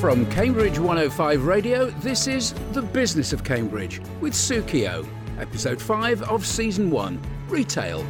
From Cambridge 105 Radio, this is The Business of Cambridge with Sue Keogh, episode 5 of season 1 Retail.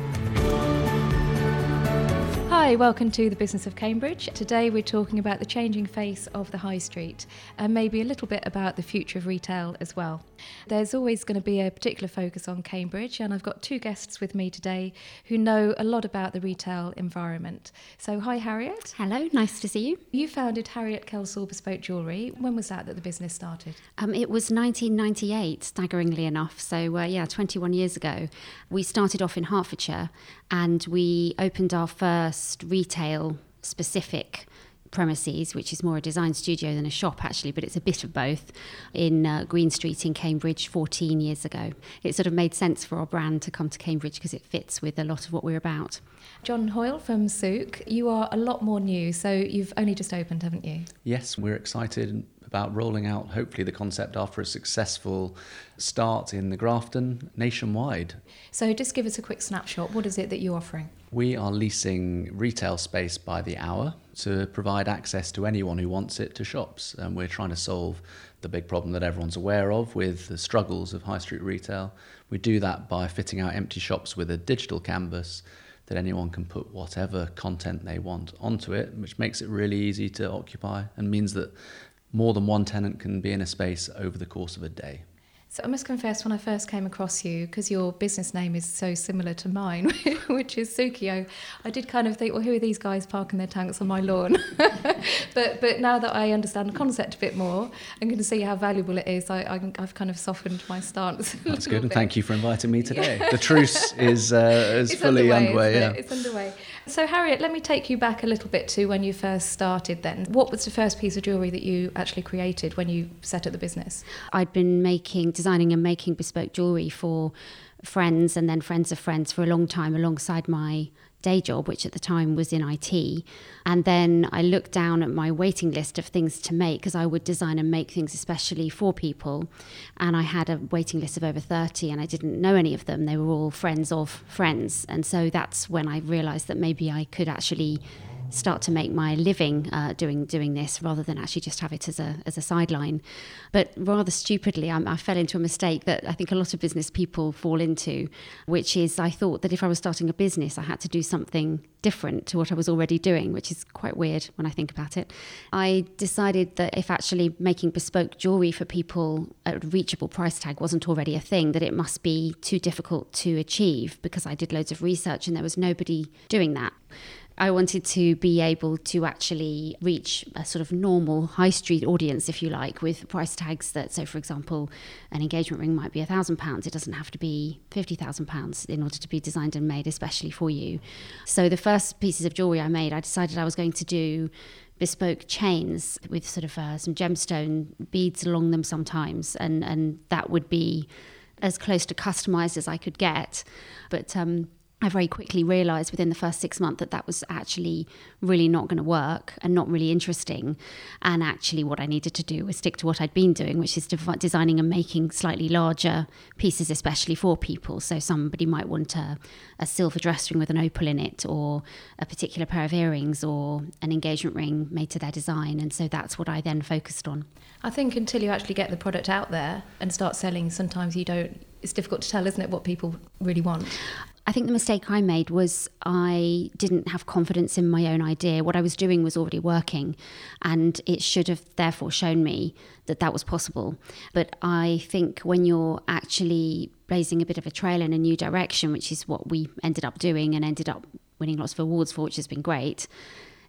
Hi, welcome to the Business of Cambridge. Today we're talking about the changing face of the high street and maybe a little bit about the future of retail as well. There's always going to be a particular focus on Cambridge, and I've got two guests with me today who know a lot about the retail environment. So, hi, Harriet. Hello, nice to see you. You founded Harriet Kelsall Bespoke Jewellery. When was that that the business started? Um, it was 1998, staggeringly enough. So, uh, yeah, 21 years ago. We started off in Hertfordshire and we opened our first retail specific premises, which is more a design studio than a shop actually, but it's a bit of both, in uh, Green Street in Cambridge 14 years ago. It sort of made sense for our brand to come to Cambridge because it fits with a lot of what we're about. John Hoyle from Sook, you are a lot more new, so you've only just opened, haven't you? Yes, we're excited about rolling out hopefully the concept after a successful start in the Grafton nationwide. So just give us a quick snapshot. What is it that you're offering? We are leasing retail space by the hour to provide access to anyone who wants it to shops. And we're trying to solve the big problem that everyone's aware of with the struggles of high street retail. We do that by fitting out empty shops with a digital canvas that anyone can put whatever content they want onto it, which makes it really easy to occupy and means that more than one tenant can be in a space over the course of a day. So I must confess, when I first came across you, because your business name is so similar to mine, which is Sookio, I did kind of think, well, who are these guys parking their tanks on my lawn? but but now that I understand the concept a bit more and can see how valuable it is, I, have kind of softened my stance. That's good, bit. and thank you for inviting me today. Yeah. The truce is uh, is it's fully underway. underway yeah. It? It's underway. So Harriet, let me take you back a little bit to when you first started. Then, what was the first piece of jewellery that you actually created when you set up the business? I'd been making designing and making bespoke jewellery for friends and then friends of friends for a long time alongside my day job, which at the time was in IT. And then I looked down at my waiting list of things to make because I would design and make things especially for people. And I had a waiting list of over 30 and I didn't know any of them. They were all friends of friends. And so that's when I realized that maybe I could actually start to make my living uh, doing doing this rather than actually just have it as a as a sideline. But rather stupidly, I, I fell into a mistake that I think a lot of business people fall into, which is I thought that if I was starting a business, I had to do something different to what I was already doing, which is quite weird when I think about it. I decided that if actually making bespoke jewelry for people at a reachable price tag wasn't already a thing, that it must be too difficult to achieve because I did loads of research and there was nobody doing that. I wanted to be able to actually reach a sort of normal high street audience, if you like, with price tags that, so for example, an engagement ring might be a thousand pounds. It doesn't have to be fifty thousand pounds in order to be designed and made especially for you. So the first pieces of jewelry I made, I decided I was going to do bespoke chains with sort of uh, some gemstone beads along them sometimes, and and that would be as close to customized as I could get, but. Um, I very quickly realized within the first six months that that was actually really not going to work and not really interesting. And actually, what I needed to do was stick to what I'd been doing, which is designing and making slightly larger pieces, especially for people. So, somebody might want a, a silver dress ring with an opal in it, or a particular pair of earrings, or an engagement ring made to their design. And so, that's what I then focused on. I think until you actually get the product out there and start selling, sometimes you don't it's difficult to tell, isn't it, what people really want? I think the mistake I made was I didn't have confidence in my own idea. What I was doing was already working, and it should have therefore shown me that that was possible. But I think when you're actually blazing a bit of a trail in a new direction, which is what we ended up doing and ended up winning lots of awards for, which has been great,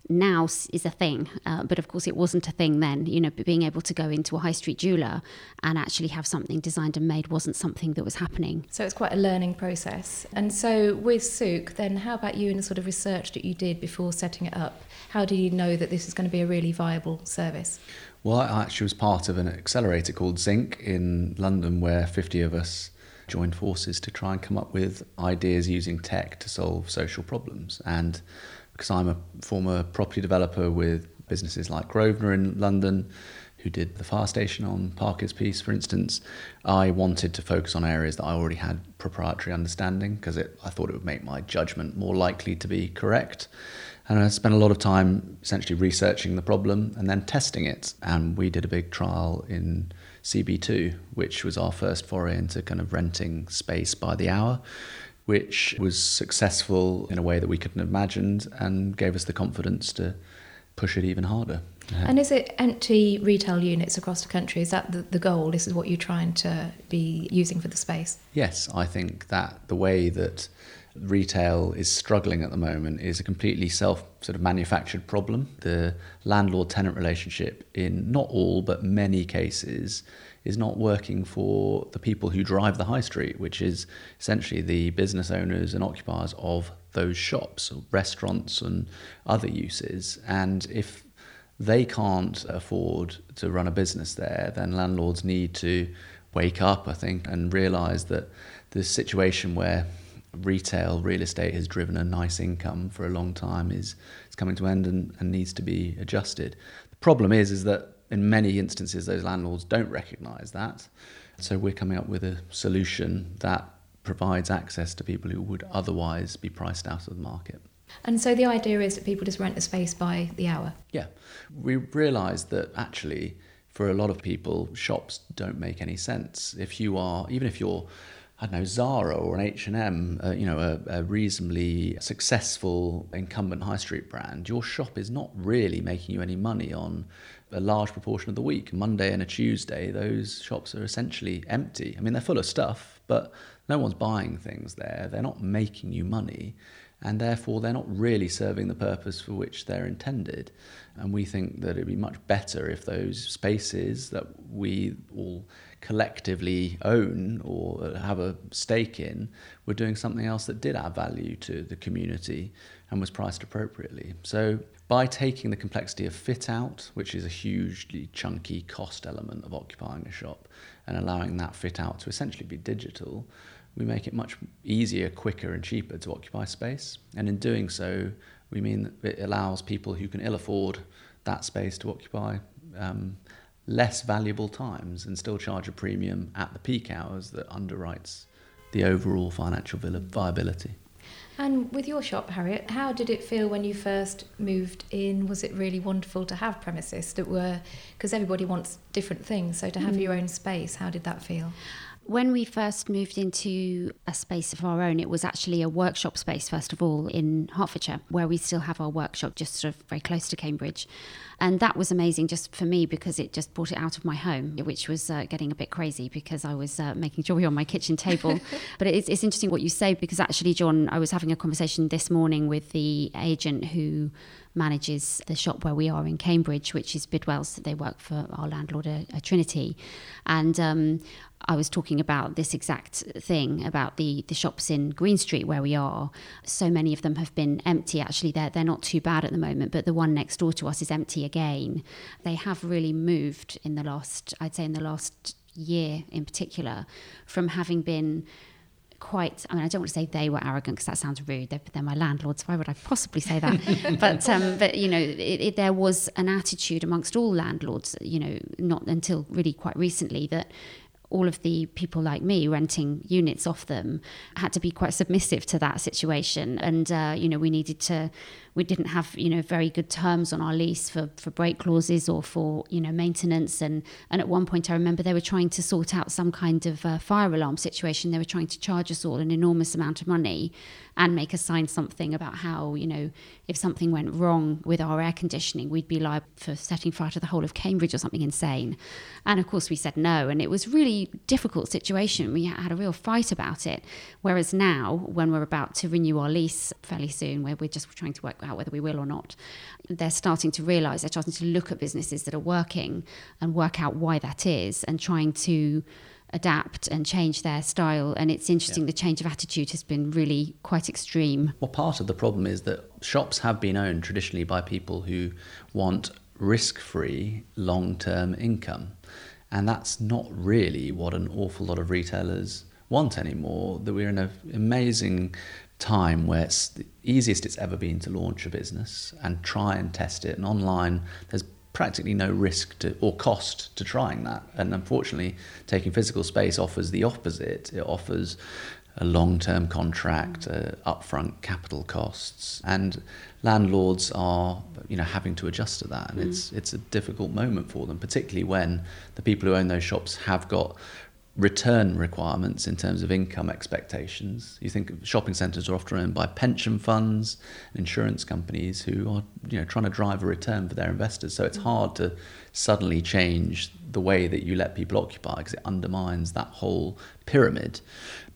now is a thing. Uh, but of course, it wasn't a thing then. You know, being able to go into a high street jeweler and actually have something designed and made wasn't something that was happening. So it's quite a learning process. And so with Sook, then how about you in the sort of research that you did before setting it up? How did you know that this is going to be a really viable service? Well, I actually was part of an accelerator called Zinc in London where 50 of us joined forces to try and come up with ideas using tech to solve social problems. And because I'm a former property developer with businesses like Grosvenor in London, who did the fire station on Parker's piece, for instance, I wanted to focus on areas that I already had proprietary understanding because I thought it would make my judgment more likely to be correct. And I spent a lot of time essentially researching the problem and then testing it. And we did a big trial in CB2, which was our first foray into kind of renting space by the hour, which was successful in a way that we couldn't have imagined and gave us the confidence to push it even harder. And is it empty retail units across the country? Is that the, the goal? This is what you're trying to be using for the space? Yes, I think that the way that retail is struggling at the moment is a completely self sort of manufactured problem. The landlord tenant relationship, in not all but many cases, is not working for the people who drive the high street, which is essentially the business owners and occupiers of those shops, restaurants, and other uses. And if they can't afford to run a business there, then landlords need to wake up, I think, and realise that the situation where retail real estate has driven a nice income for a long time is, is coming to an end and, and needs to be adjusted. The problem is is that in many instances those landlords don't recognise that. So we're coming up with a solution that provides access to people who would otherwise be priced out of the market. And so the idea is that people just rent the space by the hour? Yeah. We realised that actually for a lot of people shops don't make any sense. If you are even if you're I don't know Zara or an H and M, uh, you know, a, a, reasonably successful incumbent high street brand, your shop is not really making you any money on a large proportion of the week. Monday and a Tuesday, those shops are essentially empty. I mean, they're full of stuff, but no one's buying things there. They're not making you money, and therefore they're not really serving the purpose for which they're intended. And we think that it'd be much better if those spaces that we all collectively own or have a stake in were doing something else that did add value to the community and was priced appropriately. So by taking the complexity of fit out, which is a hugely chunky cost element of occupying a shop, and allowing that fit out to essentially be digital, we make it much easier, quicker, and cheaper to occupy space. And in doing so, we mean that it allows people who can ill afford that space to occupy um, less valuable times and still charge a premium at the peak hours that underwrites the overall financial viability. And with your shop, Harriet, how did it feel when you first moved in? Was it really wonderful to have premises that were, because everybody wants different things, so to have mm. your own space, how did that feel? When we first moved into a space of our own, it was actually a workshop space, first of all, in Hertfordshire, where we still have our workshop just sort of very close to Cambridge. And that was amazing just for me because it just brought it out of my home, which was uh, getting a bit crazy because I was uh, making jewelry on my kitchen table. but it's, it's interesting what you say because actually, John, I was having a conversation this morning with the agent who manages the shop where we are in Cambridge, which is Bidwells. They work for our landlord, a, uh, Trinity. And um, I was talking about this exact thing about the the shops in Green Street where we are. So many of them have been empty. Actually, they're they're not too bad at the moment, but the one next door to us is empty again. They have really moved in the last, I'd say, in the last year in particular, from having been quite i mean i don't want to say they were arrogant because that sounds rude they're, they're, my landlords why would i possibly say that but um, but you know it, it, there was an attitude amongst all landlords you know not until really quite recently that all of the people like me renting units off them had to be quite submissive to that situation. And uh, you know we needed to we didn't have you know very good terms on our lease for for break clauses or for you know maintenance. And and at one point I remember they were trying to sort out some kind of uh, fire alarm situation. They were trying to charge us all an enormous amount of money and make us sign something about how you know if something went wrong with our air conditioning we'd be liable for setting fire to the whole of Cambridge or something insane. And of course we said no. And it was really difficult situation. We had a real fight about it. Whereas now when we're about to renew our lease fairly soon where we're just trying to work whether we will or not. They're starting to realize, they're starting to look at businesses that are working and work out why that is and trying to adapt and change their style. And it's interesting, yeah. the change of attitude has been really quite extreme. Well, part of the problem is that shops have been owned traditionally by people who want risk free long term income. And that's not really what an awful lot of retailers want anymore. That we're in an amazing time where it's the easiest it's ever been to launch a business and try and test it. And online, there's practically no risk to, or cost to trying that. And unfortunately, taking physical space offers the opposite. It offers a long-term contract, uh, upfront capital costs, and landlords are you know having to adjust to that, and mm. it's it's a difficult moment for them, particularly when the people who own those shops have got return requirements in terms of income expectations. You think shopping centres are often owned by pension funds, insurance companies who are you know trying to drive a return for their investors. So it's mm. hard to suddenly change the way that you let people occupy because it undermines that whole pyramid.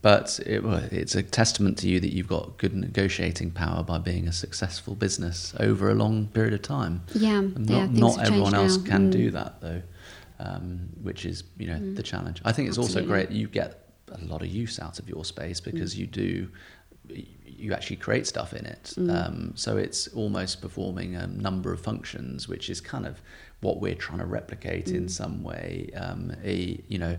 But it, it's a testament to you that you've got good negotiating power by being a successful business over a long period of time. Yeah, not, yeah, not everyone else now. can mm. do that though, um, which is you know mm. the challenge. I think it's Absolutely. also great you get a lot of use out of your space because mm. you do you actually create stuff in it. Mm. Um, so it's almost performing a number of functions, which is kind of what we're trying to replicate in mm. some way. Um, a you know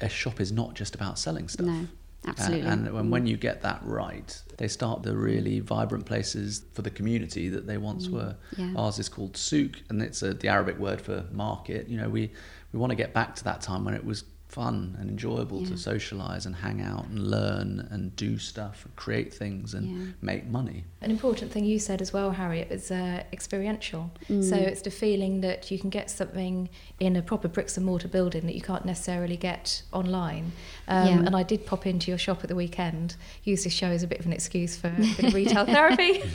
a shop is not just about selling stuff. No, absolutely. And, and when, you get that right, they start the really vibrant places for the community that they once mm. were. Yeah. Ours is called Sook, and it's a, the Arabic word for market. You know, we, we want to get back to that time when it was fun and enjoyable yeah. to socialize and hang out and learn and do stuff and create things and yeah. make money. An important thing you said as well, Harriet, is uh, experiential. Mm. So it's the feeling that you can get something in a proper bricks and mortar building that you can't necessarily get online. Um, yeah. And I did pop into your shop at the weekend, use this show as a bit of an excuse for retail therapy.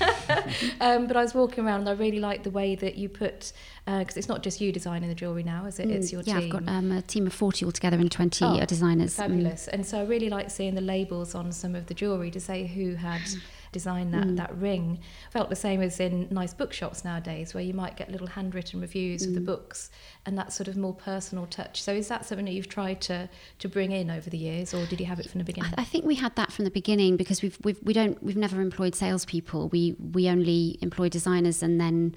um, but I was walking around and I really liked the way that you put because uh, it's not just you designing the jewellery now, is it? Mm, it's your yeah, team. I've got um, a team of 40 altogether and 20 oh, designers. Mm. Fabulous. Mm. And so I really like seeing the labels on some of the jewellery to say who had mm. designed that, mm. that ring. Felt the same as in nice bookshops nowadays, where you might get little handwritten reviews of the mm. books and that sort of more personal touch. So is that something that you've tried to, to bring in over the years, or did you have it from the beginning? I, I think we had that from the beginning because we've, we've, we don't, we've never employed salespeople. We, we only employ designers and then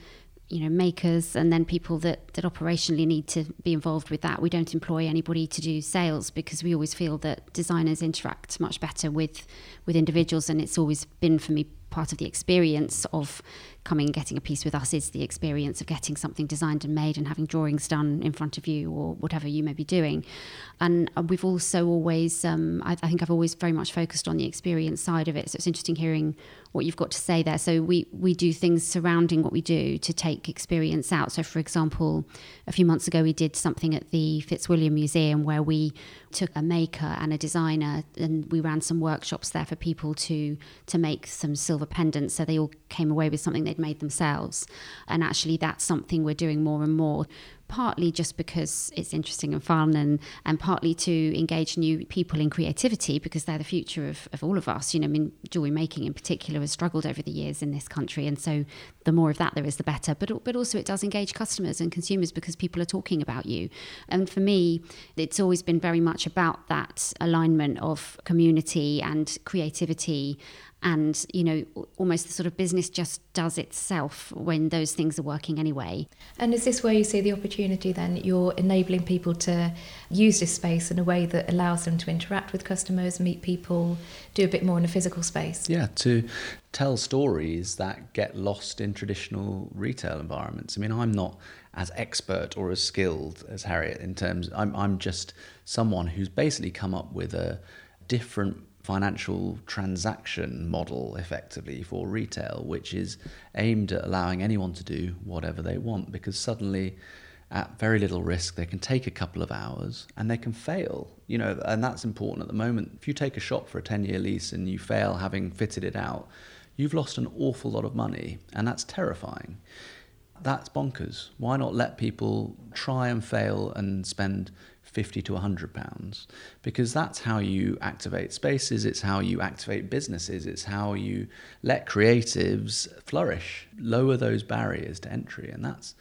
you know makers and then people that that operationally need to be involved with that. We don't employ anybody to do sales because we always feel that designers interact much better with with individuals and it's always been for me part of the experience of coming and getting a piece with us is the experience of getting something designed and made and having drawings done in front of you or whatever you may be doing. And uh, we've also always, um, I, I, think I've always very much focused on the experience side of it. So it's interesting hearing what you've got to say there. So we, we do things surrounding what we do to take experience out. So, for example, a few months ago, we did something at the Fitzwilliam Museum where we took a maker and a designer and we ran some workshops there for people to to make some silver pendants so they all came away with something they'd made themselves. And actually that's something we're doing more and more partly just because it's interesting and fun and and partly to engage new people in creativity because they're the future of, of all of us. You know I mean jewelry making in particular has struggled over the years in this country and so the more of that there is the better. But but also it does engage customers and consumers because people are talking about you. And for me it's always been very much about that alignment of community and creativity and you know almost the sort of business just does itself when those things are working anyway. And is this where you see the opportunity then you're enabling people to use this space in a way that allows them to interact with customers meet people do a bit more in a physical space. Yeah to tell stories that get lost in traditional retail environments. I mean i'm not as expert or as skilled as harriet in terms i'm, I'm just someone who's basically come up with a different financial transaction model effectively for retail, which is aimed at allowing anyone to do whatever they want because suddenly at very little risk. They can take a couple of hours and they can fail you know and that's important at the moment. If you take a shop for a 10 year lease and you fail having fitted it out you've lost an awful lot of money and that's terrifying. That's bonkers. Why not let people try and fail and spend 50 to 100 pounds? Because that's how you activate spaces it's how you activate businesses it's how you let creatives flourish. Lower those barriers to entry and that's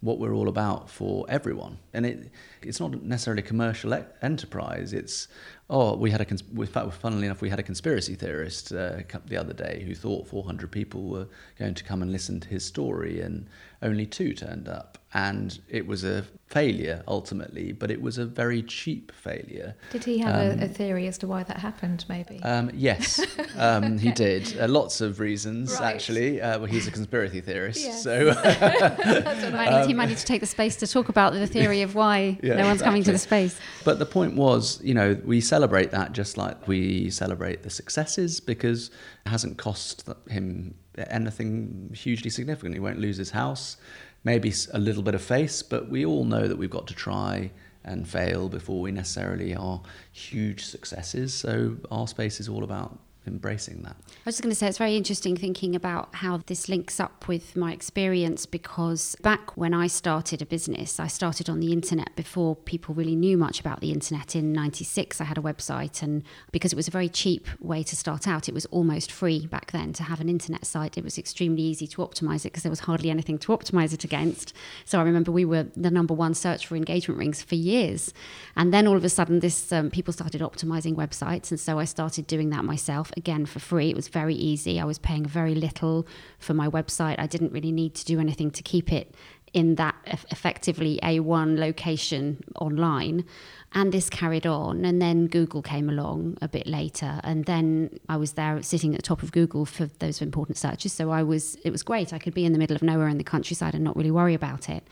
what we're all about for everyone. And it it's not necessarily a commercial e- enterprise. It's Oh, we had a, cons- in fact, funnily enough, we had a conspiracy theorist uh, the other day who thought 400 people were going to come and listen to his story, and only two turned up. And it was a failure ultimately, but it was a very cheap failure. Did he have um, a, a, theory as to why that happened, maybe? Um, yes, um, he did. Uh, lots of reasons, right. actually. Uh, well, he's a conspiracy theorist, yes. so. Um, he might need to take the space to talk about the theory of why yeah, no one's exactly. coming to the space. But the point was, you know, we celebrate that just like we celebrate the successes because it hasn't cost him anything hugely significant. He won't lose his house maybe a little bit of face, but we all know that we've got to try and fail before we necessarily are huge successes. So our space is all about embracing that. I was just going to say it's very interesting thinking about how this links up with my experience because back when I started a business, I started on the internet before people really knew much about the internet. In 96, I had a website, and because it was a very cheap way to start out, it was almost free back then to have an internet site. It was extremely easy to optimize it because there was hardly anything to optimize it against. So I remember we were the number one search for engagement rings for years. And then all of a sudden, this um, people started optimizing websites, and so I started doing that myself again for free. It was very easy. I was paying very little for my website. I didn't really need to do anything to keep it in that effectively A1 location online. And this carried on. And then Google came along a bit later. And then I was there sitting at the top of Google for those important searches. So I was, it was great. I could be in the middle of nowhere in the countryside and not really worry about it.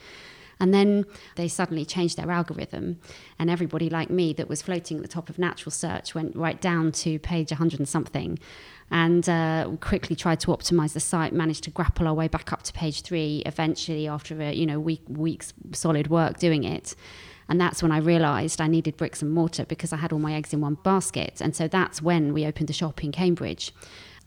And then they suddenly changed their algorithm, and everybody like me that was floating at the top of natural search went right down to page 100 and something. And uh, quickly tried to optimize the site, managed to grapple our way back up to page three eventually after a you know week weeks solid work doing it. And that's when I realised I needed bricks and mortar because I had all my eggs in one basket. And so that's when we opened the shop in Cambridge.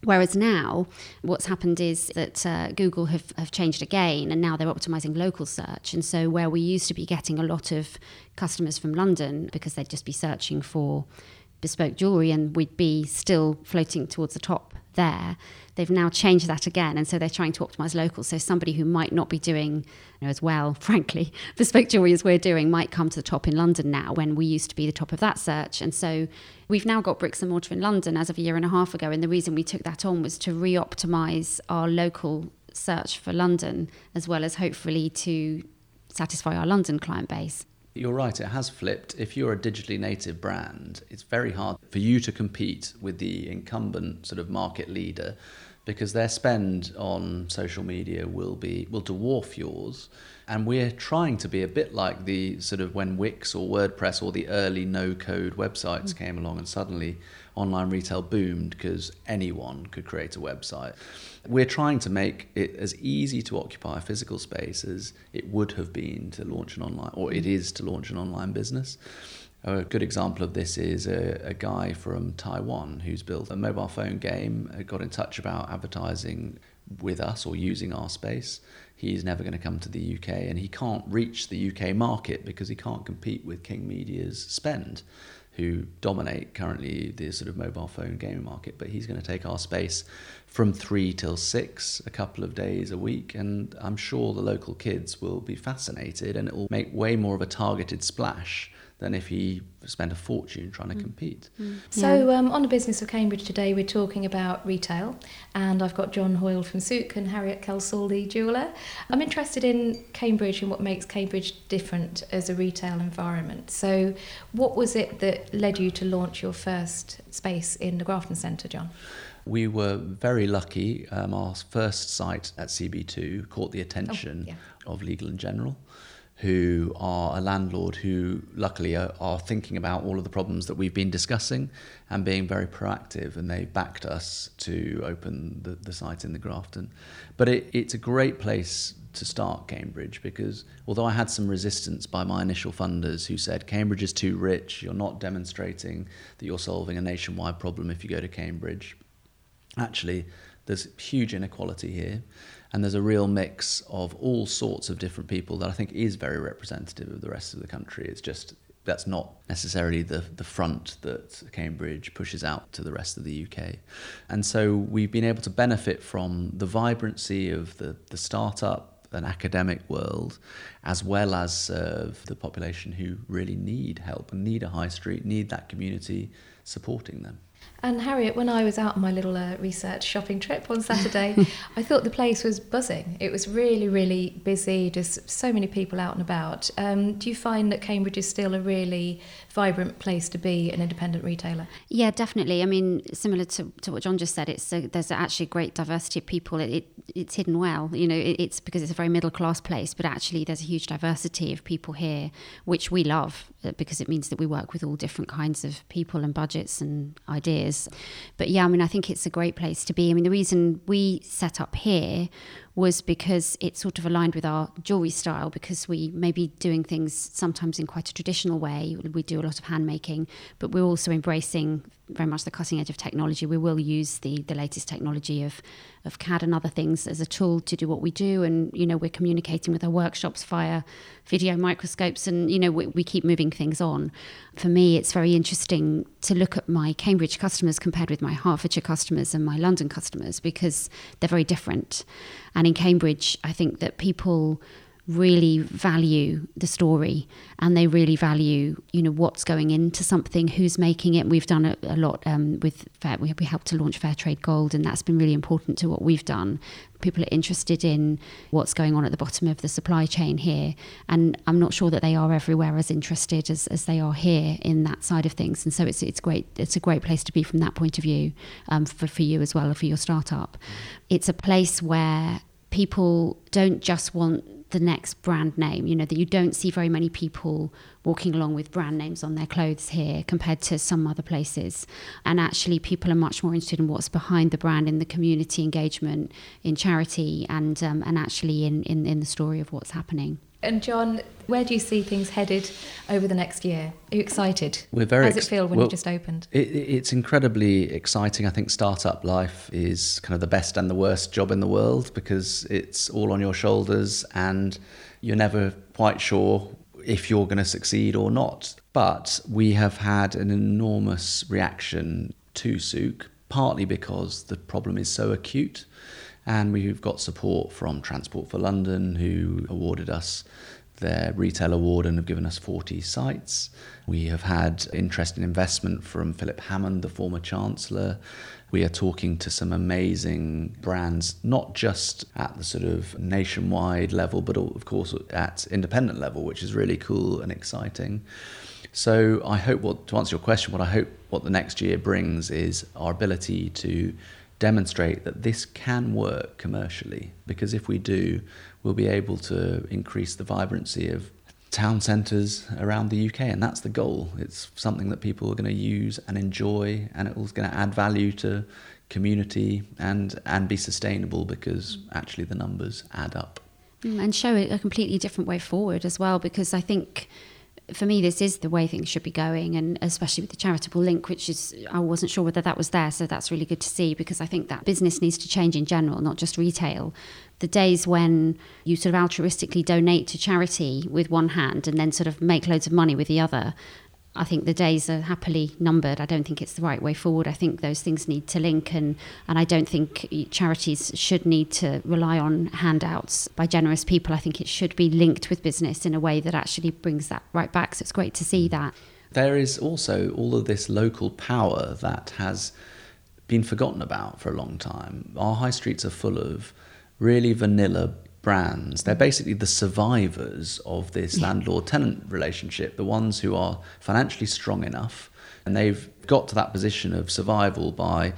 Whereas now, what's happened is that uh, Google have, have changed again, and now they're optimizing local search. And so, where we used to be getting a lot of customers from London because they'd just be searching for bespoke jewelry and we'd be still floating towards the top there, they've now changed that again. And so they're trying to optimize local. So somebody who might not be doing you know, as well, frankly, bespoke jewelry as we're doing might come to the top in London now when we used to be the top of that search. And so we've now got bricks and mortar in London as of a year and a half ago. And the reason we took that on was to re optimize our local search for London as well as hopefully to satisfy our London client base. You're right, it has flipped. If you're a digitally native brand, it's very hard for you to compete with the incumbent sort of market leader because their spend on social media will be will dwarf yours and we're trying to be a bit like the sort of when Wix or WordPress or the early no code websites mm. came along and suddenly online retail boomed because anyone could create a website we're trying to make it as easy to occupy a physical space as it would have been to launch an online, or it is to launch an online business. A good example of this is a, a, guy from Taiwan who's built a mobile phone game, uh, got in touch about advertising with us or using our space. He's never going to come to the UK and he can't reach the UK market because he can't compete with King Media's spend, who dominate currently the sort of mobile phone gaming market. But he's going to take our space from three till six, a couple of days a week. And I'm sure the local kids will be fascinated and it will make way more of a targeted splash than if he spent a fortune trying to mm. compete. Mm. So, um, on the business of Cambridge today, we're talking about retail, and I've got John Hoyle from Sook and Harriet Kelsall, the jeweller. I'm interested in Cambridge and what makes Cambridge different as a retail environment. So, what was it that led you to launch your first space in the Grafton Centre, John? We were very lucky. Um, our first site at CB2 caught the attention oh, yeah. of Legal and General, who are a landlord who luckily are, are, thinking about all of the problems that we've been discussing and being very proactive. And they backed us to open the, the site in the Grafton. But it, it's a great place to start Cambridge because although I had some resistance by my initial funders who said Cambridge is too rich, you're not demonstrating that you're solving a nationwide problem if you go to Cambridge actually there's huge inequality here and there's a real mix of all sorts of different people that I think is very representative of the rest of the country. It's just that's not necessarily the, the front that Cambridge pushes out to the rest of the UK. And so we've been able to benefit from the vibrancy of the, the startup and academic world as well as serve the population who really need help and need a high street, need that community supporting them. And Harriet, when I was out on my little uh, research shopping trip on Saturday, I thought the place was buzzing. It was really, really busy, just so many people out and about. Um, do you find that Cambridge is still a really vibrant place to be an independent retailer? Yeah, definitely. I mean, similar to, to what John just said, it's a, there's actually a great diversity of people. It, it it's hidden well. You know, it, it's because it's a very middle class place, but actually there's a huge diversity of people here, which we love uh, because it means that we work with all different kinds of people and budgets and ideas But yeah, I mean, I think it's a great place to be. I mean, the reason we set up here was because it sort of aligned with our jewelry style because we may be doing things sometimes in quite a traditional way. We do a lot of hand making, but we're also embracing very much the cutting edge of technology. We will use the the latest technology of of CAD and other things as a tool to do what we do. And you know, we're communicating with our workshops via video microscopes, and you know, we, we keep moving things on. For me, it's very interesting to look at my Cambridge customers compared with my Hertfordshire customers and my London customers because they're very different. And in Cambridge, I think that people really value the story and they really value you know what's going into something who's making it. We've done a, a lot um, with fair, we, we helped to launch fair trade gold and that's been really important to what we've done. People are interested in what's going on at the bottom of the supply chain here and i'm not sure that they are everywhere as interested as, as they are here in that side of things. And so it's it's great it's a great place to be from that point of view um, for, for you as well for your startup. It's a place where people don't just want the next brand name. You know, that you don't see very many people walking along with brand names on their clothes here compared to some other places. And actually, people are much more interested in what's behind the brand, in the community engagement, in charity, and, um, and actually in, in, in the story of what's happening. And John, where do you see things headed over the next year? Are you excited? We're very. How does it feel when well, you just opened? It, it's incredibly exciting. I think startup life is kind of the best and the worst job in the world because it's all on your shoulders and you're never quite sure if you're going to succeed or not. But we have had an enormous reaction to Sook, partly because the problem is so acute. And we've got support from Transport for London, who awarded us their retail award and have given us 40 sites. We have had interest in investment from Philip Hammond, the former Chancellor. We are talking to some amazing brands, not just at the sort of nationwide level, but of course at independent level, which is really cool and exciting. So I hope what to answer your question, what I hope what the next year brings is our ability to demonstrate that this can work commercially because if we do, we'll be able to increase the vibrancy of town centres around the UK, and that's the goal. It's something that people are going to use and enjoy, and it's going to add value to community and and be sustainable because actually the numbers add up. Mm, and show a completely different way forward as well, because I think for me, this is the way things should be going, and especially with the charitable link, which is, I wasn't sure whether that was there, so that's really good to see because I think that business needs to change in general, not just retail. The days when you sort of altruistically donate to charity with one hand and then sort of make loads of money with the other, I think the days are happily numbered. I don't think it's the right way forward. I think those things need to link, and, and I don't think charities should need to rely on handouts by generous people. I think it should be linked with business in a way that actually brings that right back. So it's great to see mm. that. There is also all of this local power that has been forgotten about for a long time. Our high streets are full of really vanilla brands. They're basically the survivors of this mm. landlord tenant relationship, the ones who are financially strong enough and they've got to that position of survival by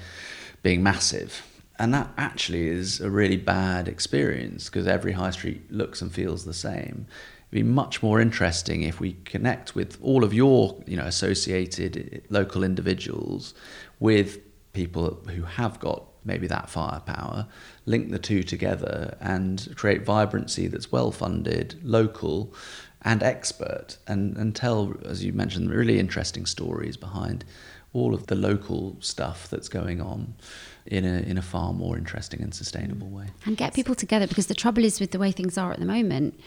being massive. And that actually is a really bad experience because every high street looks and feels the same. It'd be much more interesting if we connect with all of your, you know, associated eh, local individuals with people who have got maybe that firepower, link the two together and create vibrancy that's well funded, local, and expert, and, and tell, as you mentioned, really interesting stories behind all of the local stuff that's going on in a in a far more interesting and sustainable way. And get people together because the trouble is with the way things are at the moment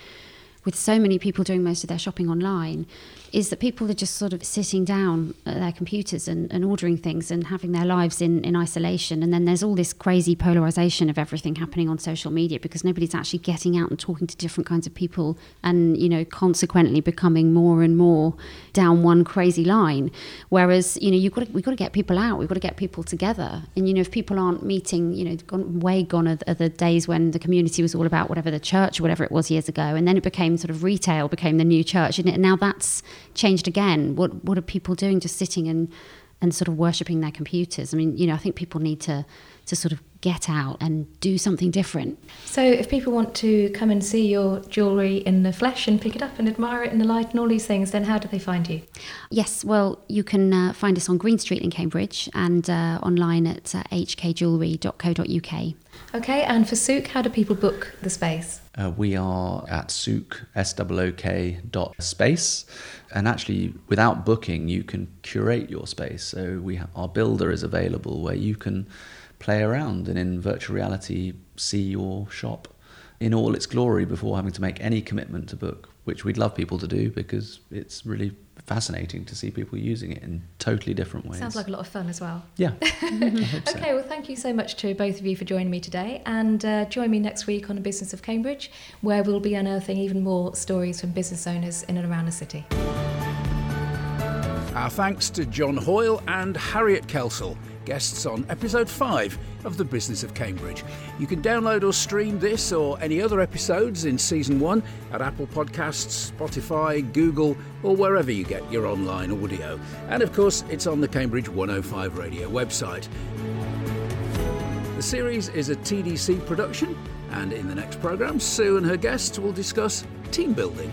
with so many people doing most of their shopping online is that people are just sort of sitting down at their computers and, and ordering things and having their lives in, in isolation. And then there's all this crazy polarization of everything happening on social media because nobody's actually getting out and talking to different kinds of people and, you know, consequently becoming more and more down one crazy line. Whereas, you know, you've got to, we've got to get people out, we've got to get people together. And, you know, if people aren't meeting, you know, gone, way gone are, the days when the community was all about whatever the church or whatever it was years ago. And then it became sort of retail became the new church. And now that's changed again. What what are people doing? Just sitting and and sort of worshipping their computers. I mean, you know, I think people need to to sort of get out and do something different. So, if people want to come and see your jewellery in the flesh and pick it up and admire it in the light and all these things, then how do they find you? Yes, well, you can uh, find us on Green Street in Cambridge and uh, online at uh, hkjewellery.co.uk. Okay, and for Sook, how do people book the space? Uh, we are at Sook, S-O-O-K dot space. And actually, without booking, you can curate your space. So we ha- our builder is available where you can play around and in virtual reality see your shop in all its glory before having to make any commitment to book, which we'd love people to do because it's really fascinating to see people using it in totally different ways. Sounds like a lot of fun as well. Yeah. okay, well, thank you so much to both of you for joining me today. And uh, join me next week on the Business of Cambridge, where we'll be unearthing even more stories from business owners in and around the city. Our thanks to John Hoyle and Harriet Kelsall guests on episode 5 of The Business of Cambridge. You can download or stream this or any other episodes in season 1 at Apple Podcasts, Spotify, Google, or wherever you get your online audio. And of course, it's on the Cambridge 105 radio website. The series is a TDC production, and in the next programme, Sue and her guests will discuss team building.